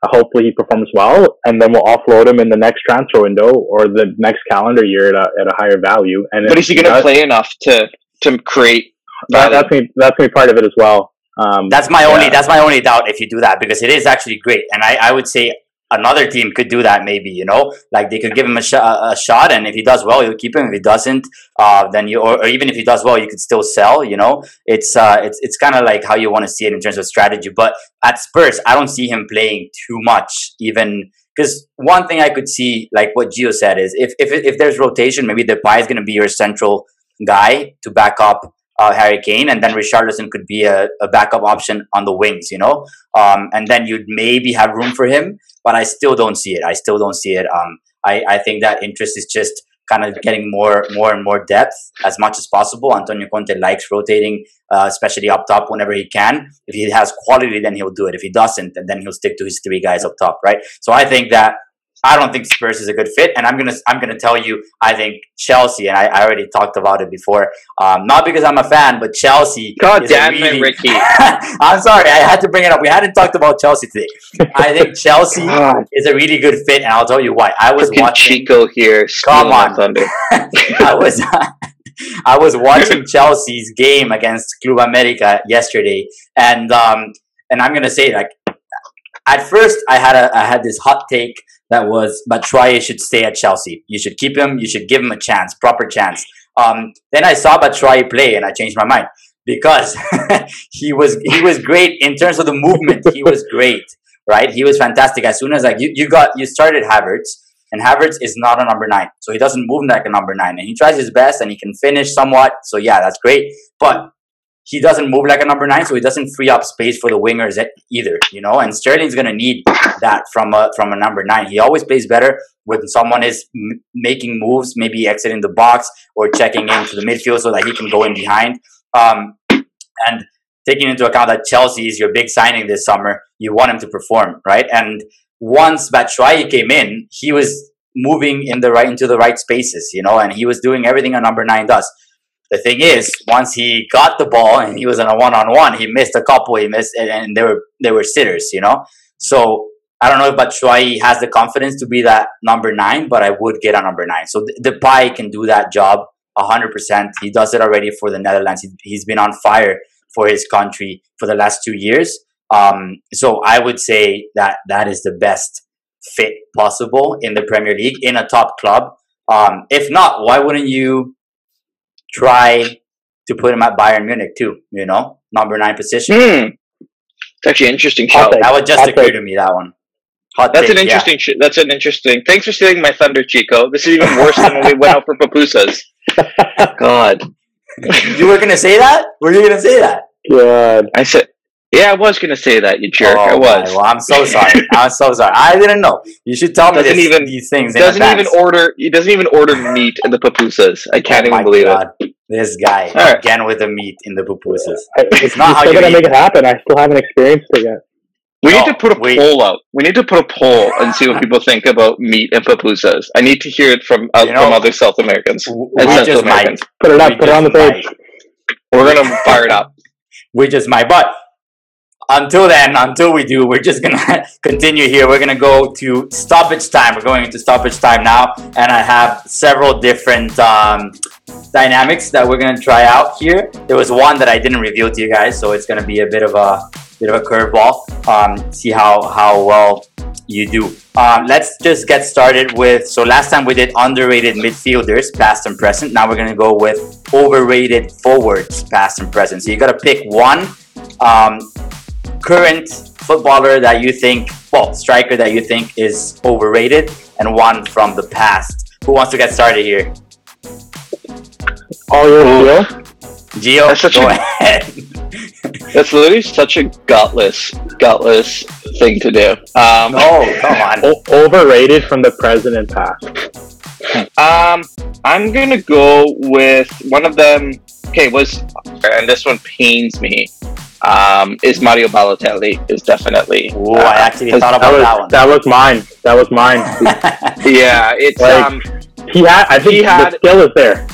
Uh, hopefully he performs well, and then we'll offload him in the next transfer window or the next calendar year at a, at a higher value. And but is he going to play enough to to create? That, that's me. That's me part of it as well. Um, that's my yeah. only. That's my only doubt if you do that because it is actually great, and I, I would say another team could do that maybe you know? Like they could give him a, sh- a shot and if he does well you'll keep him. If he doesn't uh, then you or, or, even if he does well you could still sell you know? It's uh, it's it's kind of like how you want to see it in terms of strategy but at Spurs I don't see him playing too much even because one thing I could see like what Gio said is if if, if there's rotation maybe Depay is going to be your central guy to back up uh, Harry Kane, and then Richarlison could be a, a backup option on the wings, you know. Um, and then you'd maybe have room for him, but I still don't see it. I still don't see it. Um, I, I think that interest is just kind of getting more more and more depth as much as possible. Antonio Conte likes rotating, uh, especially up top whenever he can. If he has quality, then he'll do it. If he doesn't, then he'll stick to his three guys up top, right? So I think that I don't think Spurs is a good fit, and I'm gonna I'm gonna tell you I think Chelsea, and I, I already talked about it before. Um, not because I'm a fan, but Chelsea. God damn really, it, Ricky! I'm sorry, I had to bring it up. We hadn't talked about Chelsea today. I think Chelsea is a really good fit, and I'll tell you why. I was watching Chico here. Come on, Thunder. I was. I was watching Chelsea's game against Club America yesterday, and um, and I'm gonna say like at first I had a I had this hot take that was Batshuayi should stay at Chelsea. You should keep him. You should give him a chance, proper chance. Um, then I saw Batshuayi play and I changed my mind because he was he was great in terms of the movement. He was great, right? He was fantastic. As soon as like you, you got you started Havertz and Havertz is not a number nine, so he doesn't move like a number nine, and he tries his best and he can finish somewhat. So yeah, that's great. But he doesn't move like a number nine, so he doesn't free up space for the wingers either. You know, and Sterling's gonna need that from a from a number nine. He always plays better when someone is m- making moves, maybe exiting the box or checking into the midfield so that he can go in behind. Um, and taking into account that Chelsea is your big signing this summer, you want him to perform, right? And once Batshuayi came in, he was moving in the right into the right spaces, you know, and he was doing everything a number nine does. The thing is, once he got the ball and he was in a one on one, he missed a couple. He missed, and, and they were they were sitters, you know. So I don't know if Batshuayi has the confidence to be that number nine, but I would get a number nine. So the Depay can do that job hundred percent. He does it already for the Netherlands. He, he's been on fire for his country for the last two years. Um, so I would say that that is the best fit possible in the Premier League in a top club. Um, if not, why wouldn't you try to put him at Bayern Munich too? You know, number nine position. Mm. It's actually interesting show. That would just Hot occur take. to me. That one. Hot that's take, an interesting. Yeah. Sh- that's an interesting. Thanks for stealing my thunder, Chico. This is even worse than when we went out for pupusas. God. you were gonna say that? Were you gonna say that? God. I said yeah, I was gonna say that, you jerk. Oh, I was. Well, I'm so sorry. I'm so sorry. I didn't know. You should tell me this, even, these things. Doesn't even order. He doesn't even order meat in the pupusas. I can't oh even believe God. it. This guy right. again with the meat in the pupusas. It's not how you gonna make it happen. I still haven't experienced it yet. We no, need to put a wait. poll out. We need to put a poll and see what people think about meat and pupusas. I need to hear it from uh, you know, from other South Americans and Central Americans. Might. Put it up. We put it on the page. Might. We're gonna fire it up. We just might, but until then, until we do, we're just gonna continue here. We're gonna go to stoppage time. We're going into stoppage time now, and I have several different um, dynamics that we're gonna try out here. There was one that I didn't reveal to you guys, so it's gonna be a bit of a bit of a curveball. Um, see how how well you do. Um, let's just get started with. So last time we did underrated midfielders, past and present. Now we're gonna go with overrated forwards, past and present. So you gotta pick one. Um, current footballer that you think, well, striker that you think is overrated, and one from the past. Who wants to get started here? Oh, you're Gio? Gio, that's such go a, ahead. that's literally such a gutless, gutless thing to do. Um, oh, come on. O- overrated from the present and past. Um, I'm gonna go with one of them. Okay, was and this one pains me um, is Mario Balotelli is definitely. Oh, uh, I actually thought about that, was, that one. That was mine. That was mine. yeah, it's like, um, he had. I think he had, the skill is there.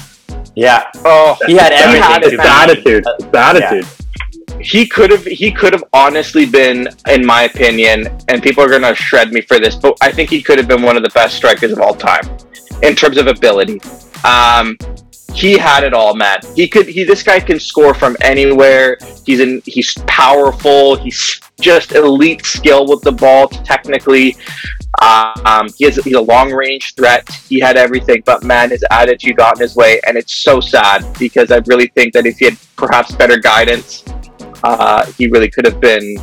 Yeah. Oh, he had everything. He had it's attitude. It's the attitude. Yeah. He could have. He could have honestly been, in my opinion, and people are gonna shred me for this, but I think he could have been one of the best strikers of all time in terms of ability. Um, he had it all, man. He could. He this guy can score from anywhere. He's in. He's powerful. He's just elite skill with the ball. Technically, um, he has he's a long range threat. He had everything, but man, his attitude got in his way, and it's so sad because I really think that if he had perhaps better guidance, uh, he really could have been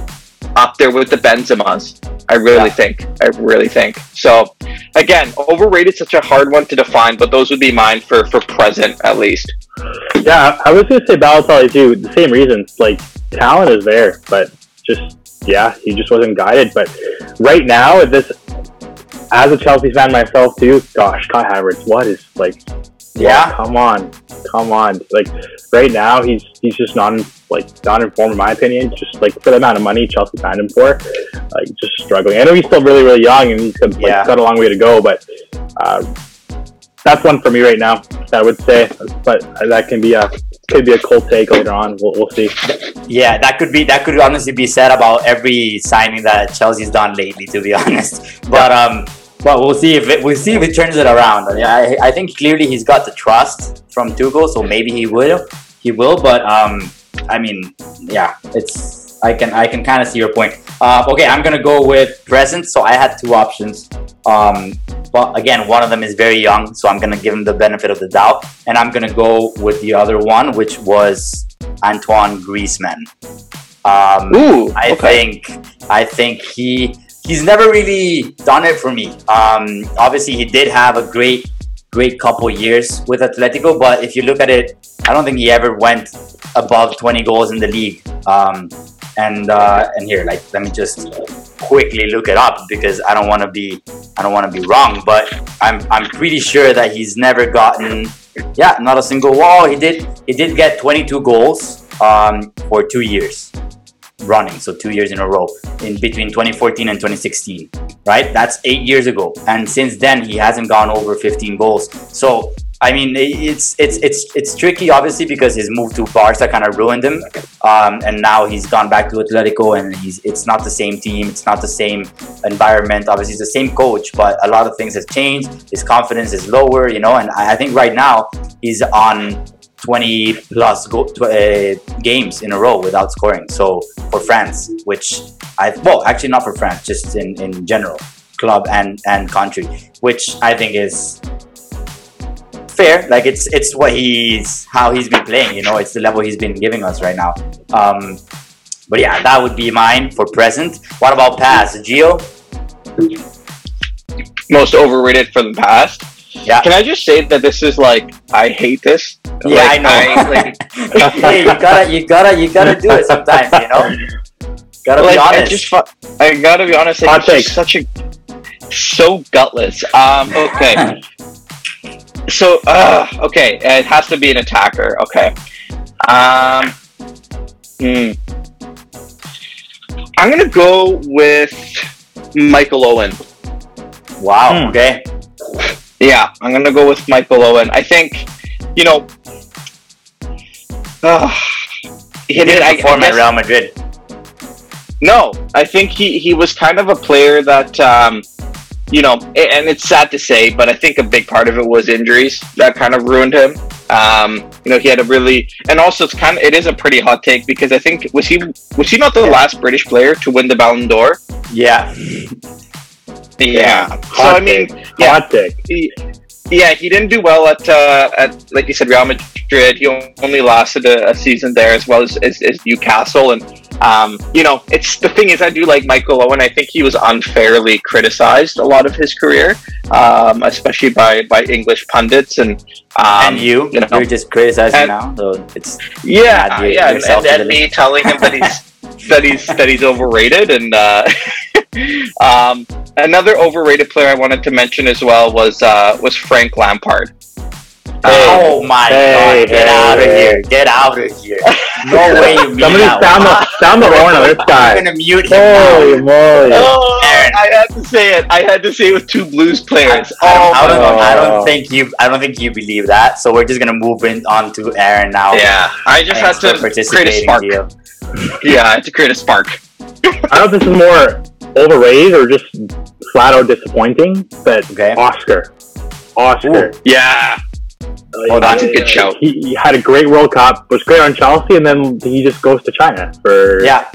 up there with the Benzemas. I really yeah. think. I really think. So again, overrated such a hard one to define, but those would be mine for for present at least. Yeah, I was gonna say Balotelli too. The same reasons. Like talent is there, but just yeah, he just wasn't guided. But right now, at this, as a Chelsea fan myself too, gosh, Kai Havertz, what is like yeah, come on, come on. Like right now, he's he's just not like not informed in my opinion. Just like for the amount of money Chelsea signed him for, like just struggling. I know he's still really really young and he's got, like, yeah. got a long way to go, but uh, that's one for me right now. I would say, but that can be a could be a cold take later on. We'll, we'll see. Yeah, that could be that could honestly be said about every signing that Chelsea's done lately. To be honest, but um but we'll see if it, we'll see if it turns it around. I, I think clearly he's got the trust from Tuchel, so maybe he will. He will, but um, I mean, yeah, it's I can I can kind of see your point. Uh, okay, I'm gonna go with present. So I had two options. Um, but again, one of them is very young, so I'm gonna give him the benefit of the doubt, and I'm gonna go with the other one, which was Antoine Griezmann. Um, Ooh, I okay. think I think he he's never really done it for me. Um, obviously, he did have a great great couple years with Atletico, but if you look at it, I don't think he ever went above 20 goals in the league. Um, and uh, and here, like, let me just quickly look it up because I don't want to be I don't want to be wrong, but I'm I'm pretty sure that he's never gotten yeah not a single wall. He did he did get 22 goals um, for two years running, so two years in a row in between 2014 and 2016, right? That's eight years ago, and since then he hasn't gone over 15 goals. So I mean, it's it's it's it's tricky, obviously, because his move to Barca kind of ruined him, um, and now he's gone back to Atletico, and he's it's not the same team, it's not the same environment. Obviously, it's the same coach, but a lot of things have changed. His confidence is lower, you know, and I think right now he's on 20 plus go, uh, games in a row without scoring. So for France, which I well, actually not for France, just in in general, club and and country, which I think is fair. Like it's it's what he's how he's been playing. You know, it's the level he's been giving us right now. Um, but yeah, that would be mine for present. What about past, Gio? Most overrated for the past. Yeah. Can I just say that this is like I hate this. Yeah, Like, I know. like, hey, you gotta, you gotta, you gotta do it sometimes. You know, gotta like be I honest. just I gotta be honest. Like, it's just such a so gutless. Um. Okay. so uh. Okay. It has to be an attacker. Okay. Um. Hmm. I'm gonna go with Michael Owen. wow. Hmm. Okay. Yeah, I'm gonna go with Michael Owen. I think, you know, uh, he He didn't I- I perform at Real Madrid. No, I think he, he was kind of a player that, um, you know, and it's sad to say, but I think a big part of it was injuries that kind of ruined him. Um, you know, he had a really, and also it's kind of, it is a pretty hot take because I think was he was he not the last British player to win the Ballon d'Or? Yeah. Yeah. So I mean, take. yeah. Hot take. he, yeah, he didn't do well at uh, at like you said, Real Madrid. He only lasted a, a season there, as well as, as, as Newcastle. And um, you know, it's the thing is, I do like Michael Owen. I think he was unfairly criticized a lot of his career, um, especially by by English pundits and um, and you, you know. are just criticizing And- now. So it's yeah, your- yeah, and, and me telling him that he's that he's that he's overrated. And uh, um, another overrated player I wanted to mention as well was uh, was Frank Lampard. oh my Hey, god! Get hey, out of here! Get out of here! No way you mean Somebody that. sound the sound the horn on this I'm guy. gonna mute him now. Holy moly! Oh, Aron. I had to say it. I had to say it with two Blues players. I don't, I, oh, don't, I Oh. don't think you. I don't think you believe that. So we're just gonna move in on to Aron now. yeah. I just Thanks had to create a spark. Yeah, I had to create a spark. I don't know if this is more overrated or just flat out disappointing, but Okay. Oscar. Oscar. Yeah. Hold That's on. a good show. He, he had a great World Cup, was great on Chelsea, and then he just goes to China for Yeah.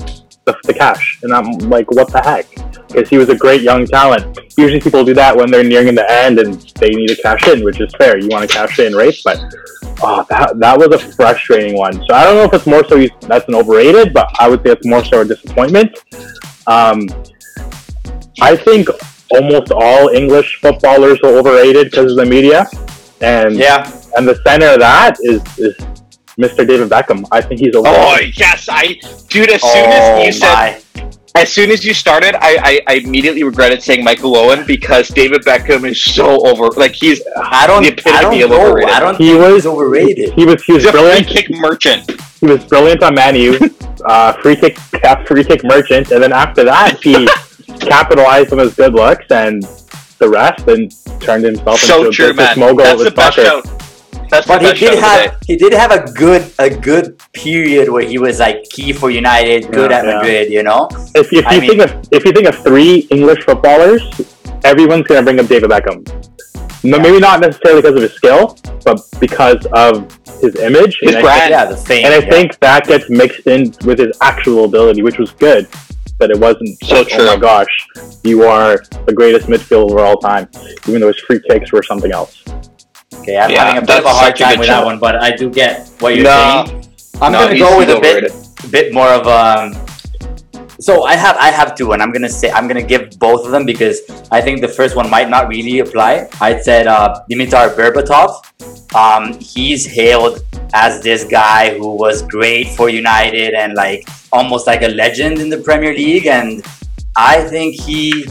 the, the cash. And I'm like, what the heck? Because he was a great young talent. Usually people do that when they're nearing the end and they need to cash in, which is fair. You want to cash in race, but oh, that, that was a frustrating one. So I don't know if it's more so that's an overrated, but I would say it's more so a disappointment. Um, I think almost all English footballers are overrated because of the media. And Yeah. and the center of that is is Mr. David Beckham. I think he's Oh yes, I dude. As soon Oh as you said, my. as soon as you started, I, I I immediately regretted saying Michael Owen because David Beckham is so over. Like he's I don't. the I don't of know. overrated. I don't He think was- he's overrated. he was he was he's a free kick merchant. He was brilliant on Man U, uh, free kick free kick merchant, and then after that he capitalized on his good looks and the rest, and turned himself So into a true, business man. mogul That's with the best soccer. That's But he did have day. he did have a good a good period where he was like key for United, good Yeah, at yeah. Madrid, you know. If, if you mean- think of if you think of three English footballers, everyone's gonna bring up David Beckham. No, Yeah. maybe not necessarily because of his skill, but because of his image. His and I brand. think- Yeah, the fame. And I yeah. think that gets mixed in with his actual ability, which was good, but it wasn't So like, Oh my true. gosh, you are the greatest midfielder of all time, even though his free kicks were something else. Okay, I'm Yeah, having a bit of a hard such a time with shout. that one, but I do get what you're No. saying. I'm No, gonna go with a bit overrated. bit more of um so I have I have two, and I'm gonna say I'm gonna give both of them because I think the first one might not really apply. I said uh, Dimitar Berbatov. Um, he's hailed as this guy who was great for United and like almost like a legend in the Premier League, and I think he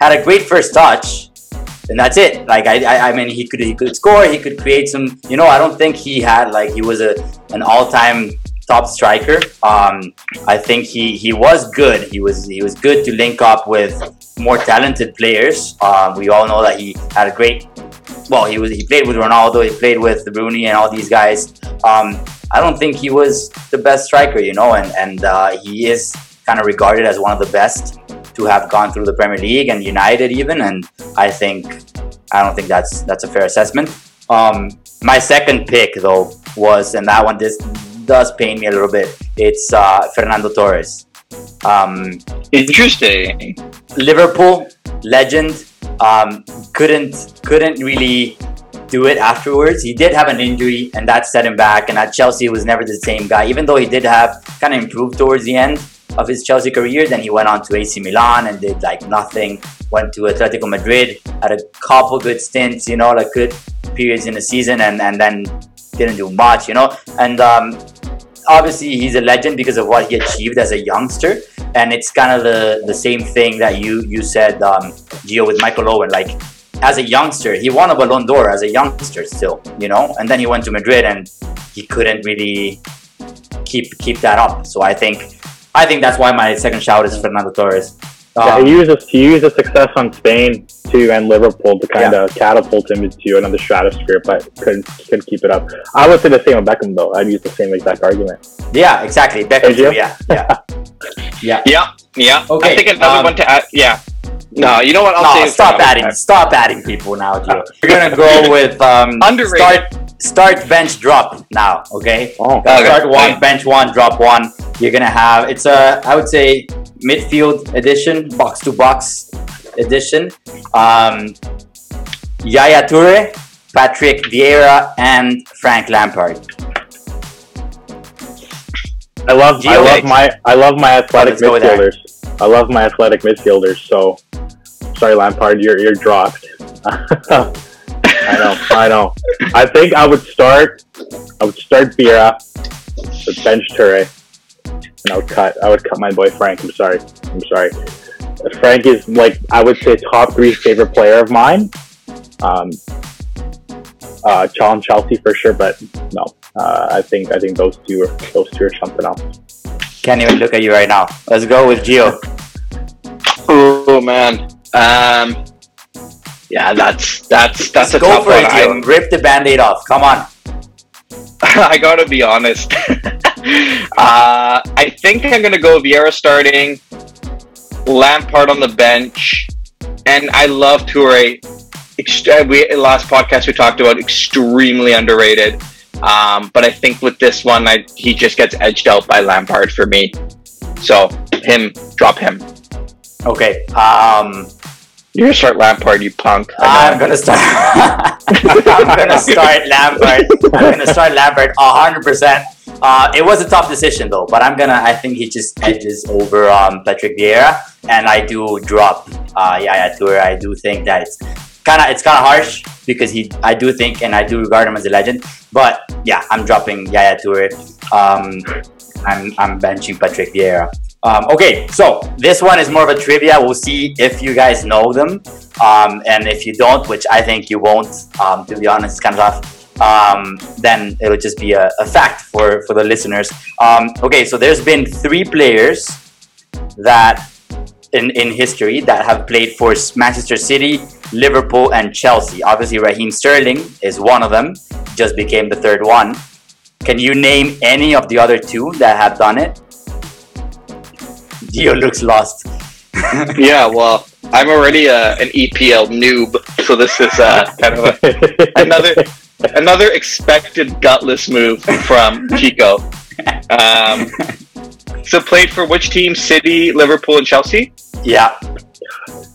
had a great first touch. And that's it. Like I, I, I mean, he could he could score. He could create some. You know, I don't think he had like he was a an all time top striker. Um, I think he he was good. He was he was good to link up with more talented players. Um, we all know that he had a great. Well, he was he played with Ronaldo. He played with Rooney and all these guys. Um, I don't think he was the best striker, you know, and and uh, he is kind of regarded as one of the best to have gone through the Premier League and United even. And I think I don't think that's that's a fair assessment. Um, my second pick though was, and that one this does pain me a little bit. It's uh, Fernando Torres. Um, Interesting. Liverpool legend. Um, couldn't couldn't really do it afterwards. He did have an injury, and that set him back. And at Chelsea, he was never the same guy. Even though he did have kind of improved towards the end of his Chelsea career, then he went on to AC Milan and did like nothing. Went to Atletico Madrid, had a couple good stints, you know, like good periods in the season, and and then didn't do much, you know. And um, obviously he's a legend because of what he achieved as a youngster. And it's kind of the the same thing that you you said um Gio with Michael Owen. Like as a youngster he won a Ballon d'Or as a youngster still you know? And then he went to Madrid and he couldn't really keep keep that up. So I think I think that's why my second shout is Fernando Torres. Yeah, he um, uses he uses success on Spain too and Liverpool to kind of catapult him into another stratosphere, but couldn't couldn't keep it up. I would say the same with Beckham though. I'd use the same exact argument. Yeah, exactly. Beckham too. Yeah, yeah, yeah, yeah, yeah. Okay. I think another um, one to add. Yeah. No, you know what? I'll no, stop adding. Stop adding people now, Gio. We're gonna go with um, underrated. Start, start bench drop now. Okay. Oh, okay. Start one, bench one, drop one. You're gonna have. It's a. I would say midfield edition, box to box edition. Um, Yaya Toure, Patrick Vieira, and Frank Lampard. I love I love my I love my athletic midfielders. I love my athletic midfielders. So sorry, Lampard, you're you're dropped. I know, I know. I think I would start. I would start Vieira, with bench Toure, and I would cut. I would cut my boy Frank. I'm sorry. I'm sorry. Frank is like I would say top three favorite player of mine. Um, uh, challenge Chelsea for sure, but no, uh, I think I think those two are those two are something else. Can't even look at you right now. Let's go with Gio. Oh man, um, yeah, that's that's that's Let's a go tough for one. It, Gio. Rip the band-aid off. Come on. I gotta be honest. uh, I think I'm gonna go Vieira starting, Lampard on the bench, and I love Toure. Ext- we last podcast we talked about extremely underrated, um, but I think with this one, I, he just gets edged out by Lampard for me. So him, drop him. Okay. Um, you're gonna start Lampard, you punk. I'm gonna start. I'm gonna start Lampard. I'm gonna start Lampard hundred percent. Uh, it was a tough decision though, but I'm gonna. I think he just edges over um, Patrick Vieira, and I do drop uh, Yaya Toure. I do think that it's kind of it's kind of harsh because he. I do think, and I do regard him as a legend. But yeah, I'm dropping Yaya Toure. Um, I'm I'm benching Patrick Vieira. Um, okay, so this one is more of a trivia. We'll see if you guys know them. Um, and if you don't, which I think you won't, um, to be honest, it's kind of tough, um, then it'll just be a, a, fact for, for the listeners. Um, okay, so there's been three players that in, in history that have played for Manchester City, Liverpool, and Chelsea. Obviously, Raheem Sterling is one of them, just became the third one. Can you name any of the other two that have done it? Gio looks lost. yeah, well, I'm already uh, an EPL noob, so this is uh, kind of a, another another expected gutless move from Chico. Um, so played for which team? City, Liverpool, and Chelsea. Yeah.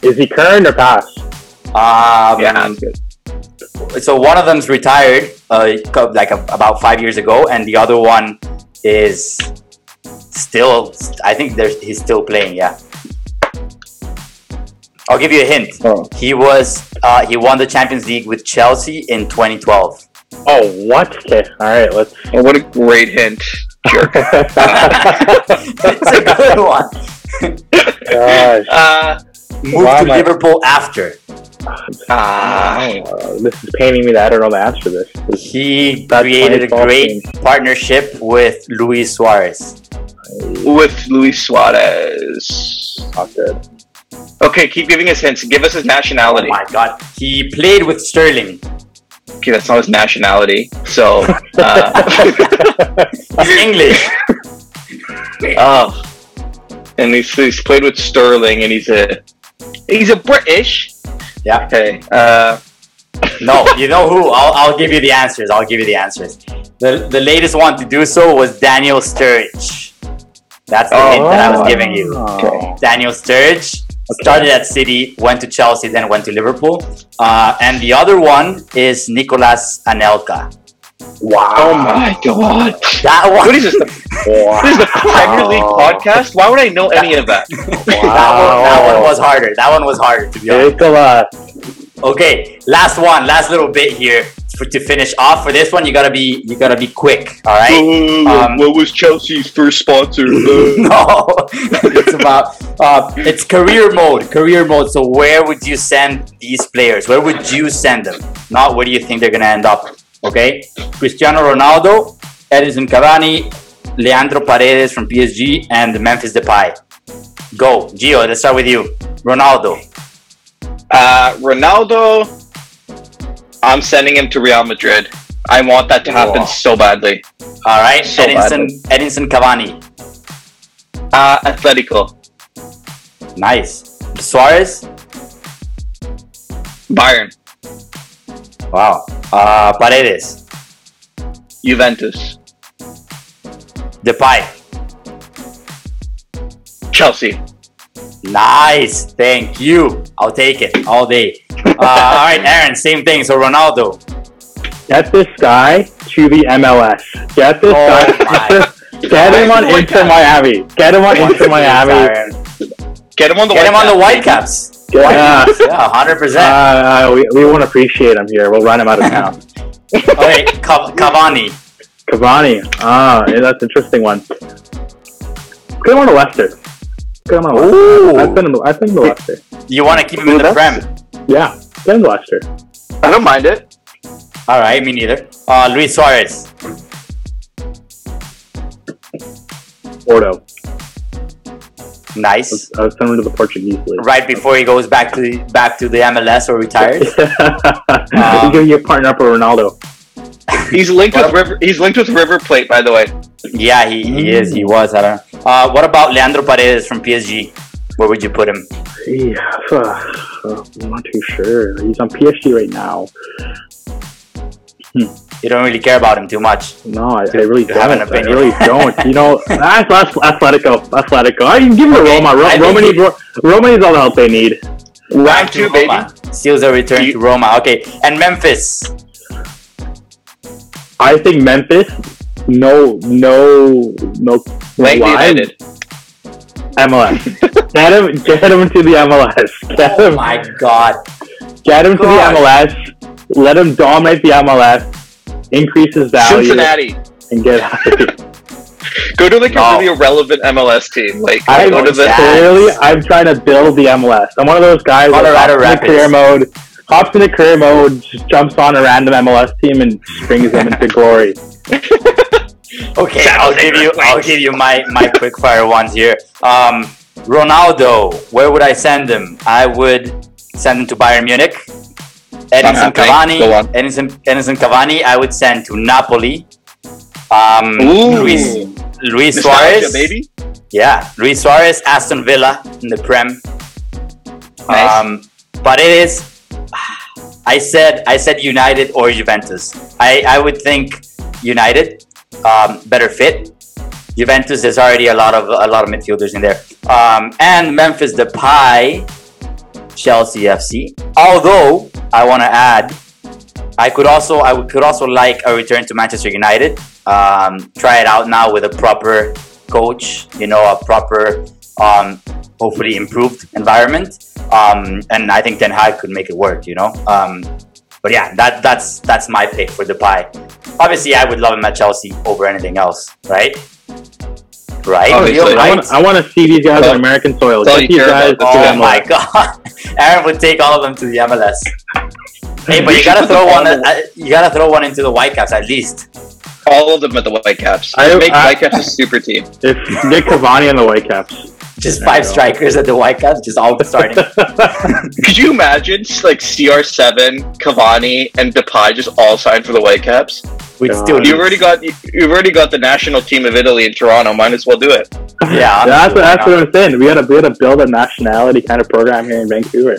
Is he current or past? Um, yeah, that's good. So one of them's retired, uh, like a, about five years ago, and the other one is Still, I think there's he's still playing. Yeah. I'll give you a hint. Oh. He was uh, he won the Champions League with Chelsea in 2012. Oh, what? Okay, all right, let's. Oh, what a great hint. Jerk. it's a good one. Gosh, uh, Moved to am I- Liverpool after. ah, uh, this is painting me that I don't know the answer to this. this He created a great team. partnership with Luis Suarez. with Luis Suarez. not good. Okay, keep giving us hints. Give us his nationality. Oh my god. He played with Sterling. Okay, that's not his nationality. So, uh, He's English. oh, and he's, he's played with Sterling, and he's a he's a British. Yeah. Okay. Uh, No, you know who? I'll, I'll give you the answers. I'll give you the answers. The, the latest one to do so was Daniel Sturridge. That's the hint that I was giving you. Oh. Daniel Sturridge started at City, went to Chelsea, then went to Liverpool. Uh, and the other one is Nicolas Anelka. Wow. oh my god! That one, What is this? The, Wow. this is the Premier League podcast. Why would I know any of that? that, one, that one was harder. That one was harder, to be honest. Nicola. Okay, last one, last little bit here for, to finish off. For this one, you gotta be you gotta be quick. All right. Um, what was Chelsea's first sponsor? no, it's about uh, it's career mode. Career mode. So where would you send these players? Where would you send them? Not where do you think they're gonna end up? Okay, Cristiano Ronaldo, Edinson Cavani, Leandro Paredes from PSG, and Memphis Depay. Go, Gio. Let's start with you. Ronaldo. Uh, Ronaldo, I'm sending him to Real Madrid. I want that to happen Wow. so badly. All right, So Edinson Edinson Cavani. Uh, Atletico, Nice. Suarez. Bayern, Wow. Uh, Paredes. Juventus, Depay. Chelsea. Nice. Thank you. I'll take it all day. Uh, all right, Aron. Same thing. So Ronaldo. Get this guy to the MLS. Get this Oh guy. my Get him on Why Inter Miami. Get him on Inter Miami. Get him on the Get him on the Whitecaps, Whitecaps. Yeah. Yeah, hundred percent. Uh, we, we won't appreciate him here. We'll run him out of town. Okay, Cav- Cavani. Cavani. Ah, yeah, that's an interesting one. Get him on to Leicester. Get him on. Ooh. I've been, I've been to Leicester. You want to keep him in the Prem? Yeah, get him to Leicester. I don't mind it. All right, me neither. Uh, Luis Suarez. Porto. Nice. I was sent him to the Portuguese league. Right before he goes back to back to the MLS or retires. He's gonna get partner up with Ronaldo. He's linked with River. He's linked with River Plate, by the way. Yeah, he, he is. He was. I don't know. Uh, what about Leandro Paredes from PSG? Where would you put him? Yeah, uh, I'm not too sure. He's on PSG right now. You don't really care about him too much. No, I, I really don't. have an I really don't. You know, that's, that's Atletico. Atletico. I can give him to Okay, Roma. Ro- I think Roma, he- needs, Roma needs all the help they need. Round two, baby. Seals a return You- to Roma. Okay, and Memphis. I think Memphis. No, no, no. Why? United. MLS. get him, get him to the MLS. Get Oh him, my God. get him to the. MLS. Let him dominate the MLS. Increase his value Cincinnati. and get out. Go to like a No. really irrelevant MLS team. Like I go to the. Clearly, I'm trying to build the MLS. I'm one of those guys that Colorado hops into career mode, hops into career mode, just jumps on a random MLS team and springs them into glory. Okay, I'll give you. I'll give you my my quick fire ones here. Um, Ronaldo. Where would I send him? I would send him to Bayern Munich. Edinson happening. Cavani. Go on. Edinson, Edinson Cavani. I would send to Napoli. Um, Ooh. Luis Luis Suarez. baby. Yeah, Luis Suarez, Aston Villa in the Prem. Nice. Um, Paredes, I said I said United or Juventus. I, I would think United, um, better fit. Juventus, there's already a lot of a lot of midfielders in there. Um, and Memphis Depay, Chelsea FC. Although I want to add, I could also I could also like a return to Manchester United. Um, try it out now with a proper coach, you know, a proper, um, hopefully improved environment. Um, and I think Ten Hag could make it work, you know. Um, but yeah, that that's that's my pick for Depay. Obviously, I would love him at Chelsea over anything else, right? Right? Obviously. I right? want, I want to see these guys Well, on American soil. that's all Get you these care guys about. to Oh MLS. my god, Aron would take all of them to the MLS. Hey, but you gotta throw one. Uh, you gotta throw one into the Whitecaps at least. All of them at the Whitecaps. I- Make I- Whitecaps a super team. If get Cavani on the Whitecaps. Just There five strikers at the Whitecaps, just all starting. Could you imagine like CR7, Cavani, and Depay just all signed for the Whitecaps? We'd God. still You've already got you've already got the national team of Italy in Toronto. Might as well do it. Yeah, honestly, that's what, that's what I'm saying. We gotta we gotta build a nationality kind of program here in Vancouver.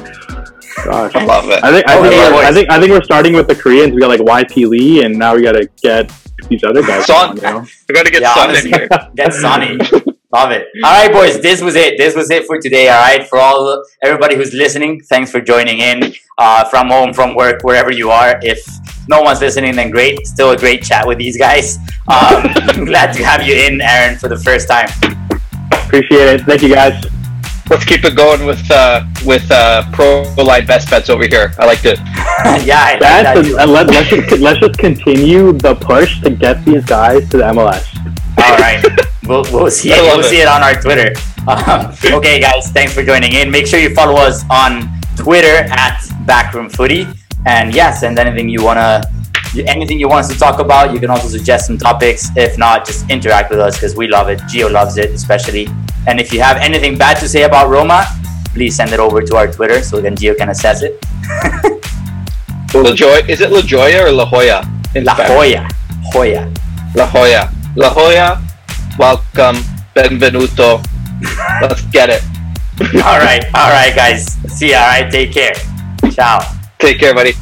Gosh. I love it. I think I, Okay, think we're. I think I think we're starting with the Koreans. We got like YP Lee, and now we gotta get these other guys. Son. on, you know? We got to get Yeah, Son in here. Get Sonny. Love it. All right, boys. This was it. This was it for today. All right, for all everybody who's listening, thanks for joining in uh, from home, from work, wherever you are. If no one's listening, then great. Still a great chat with these guys. Um, glad to have you in, Aron, for the first time. Appreciate it. Thank you guys. Let's keep it going with uh, with uh, pro line best bets over here. I liked it. yeah, I like That's that a, let, let's just let's just continue the push to get these guys to the MLS. All right, we'll, we'll see it. We'll it. see it on our Twitter. Um, okay, guys, thanks for joining in. Make sure you follow us on Twitter at Backroom Footy, and yeah, send anything you wanna, anything you want us to talk about. You can also suggest some topics. If not, just interact with us because we love it. Gio loves it, especially. And if you have anything bad to say about Roma, please send it over to our Twitter so then Gio can assess it. La Joya, is it La Joya or La? In La Spanish? Joya. La Joya. La Joya. Welcome. Benvenuto. Let's get it. all right, all right, guys. See ya. All right, take care. Ciao. Take care, buddy.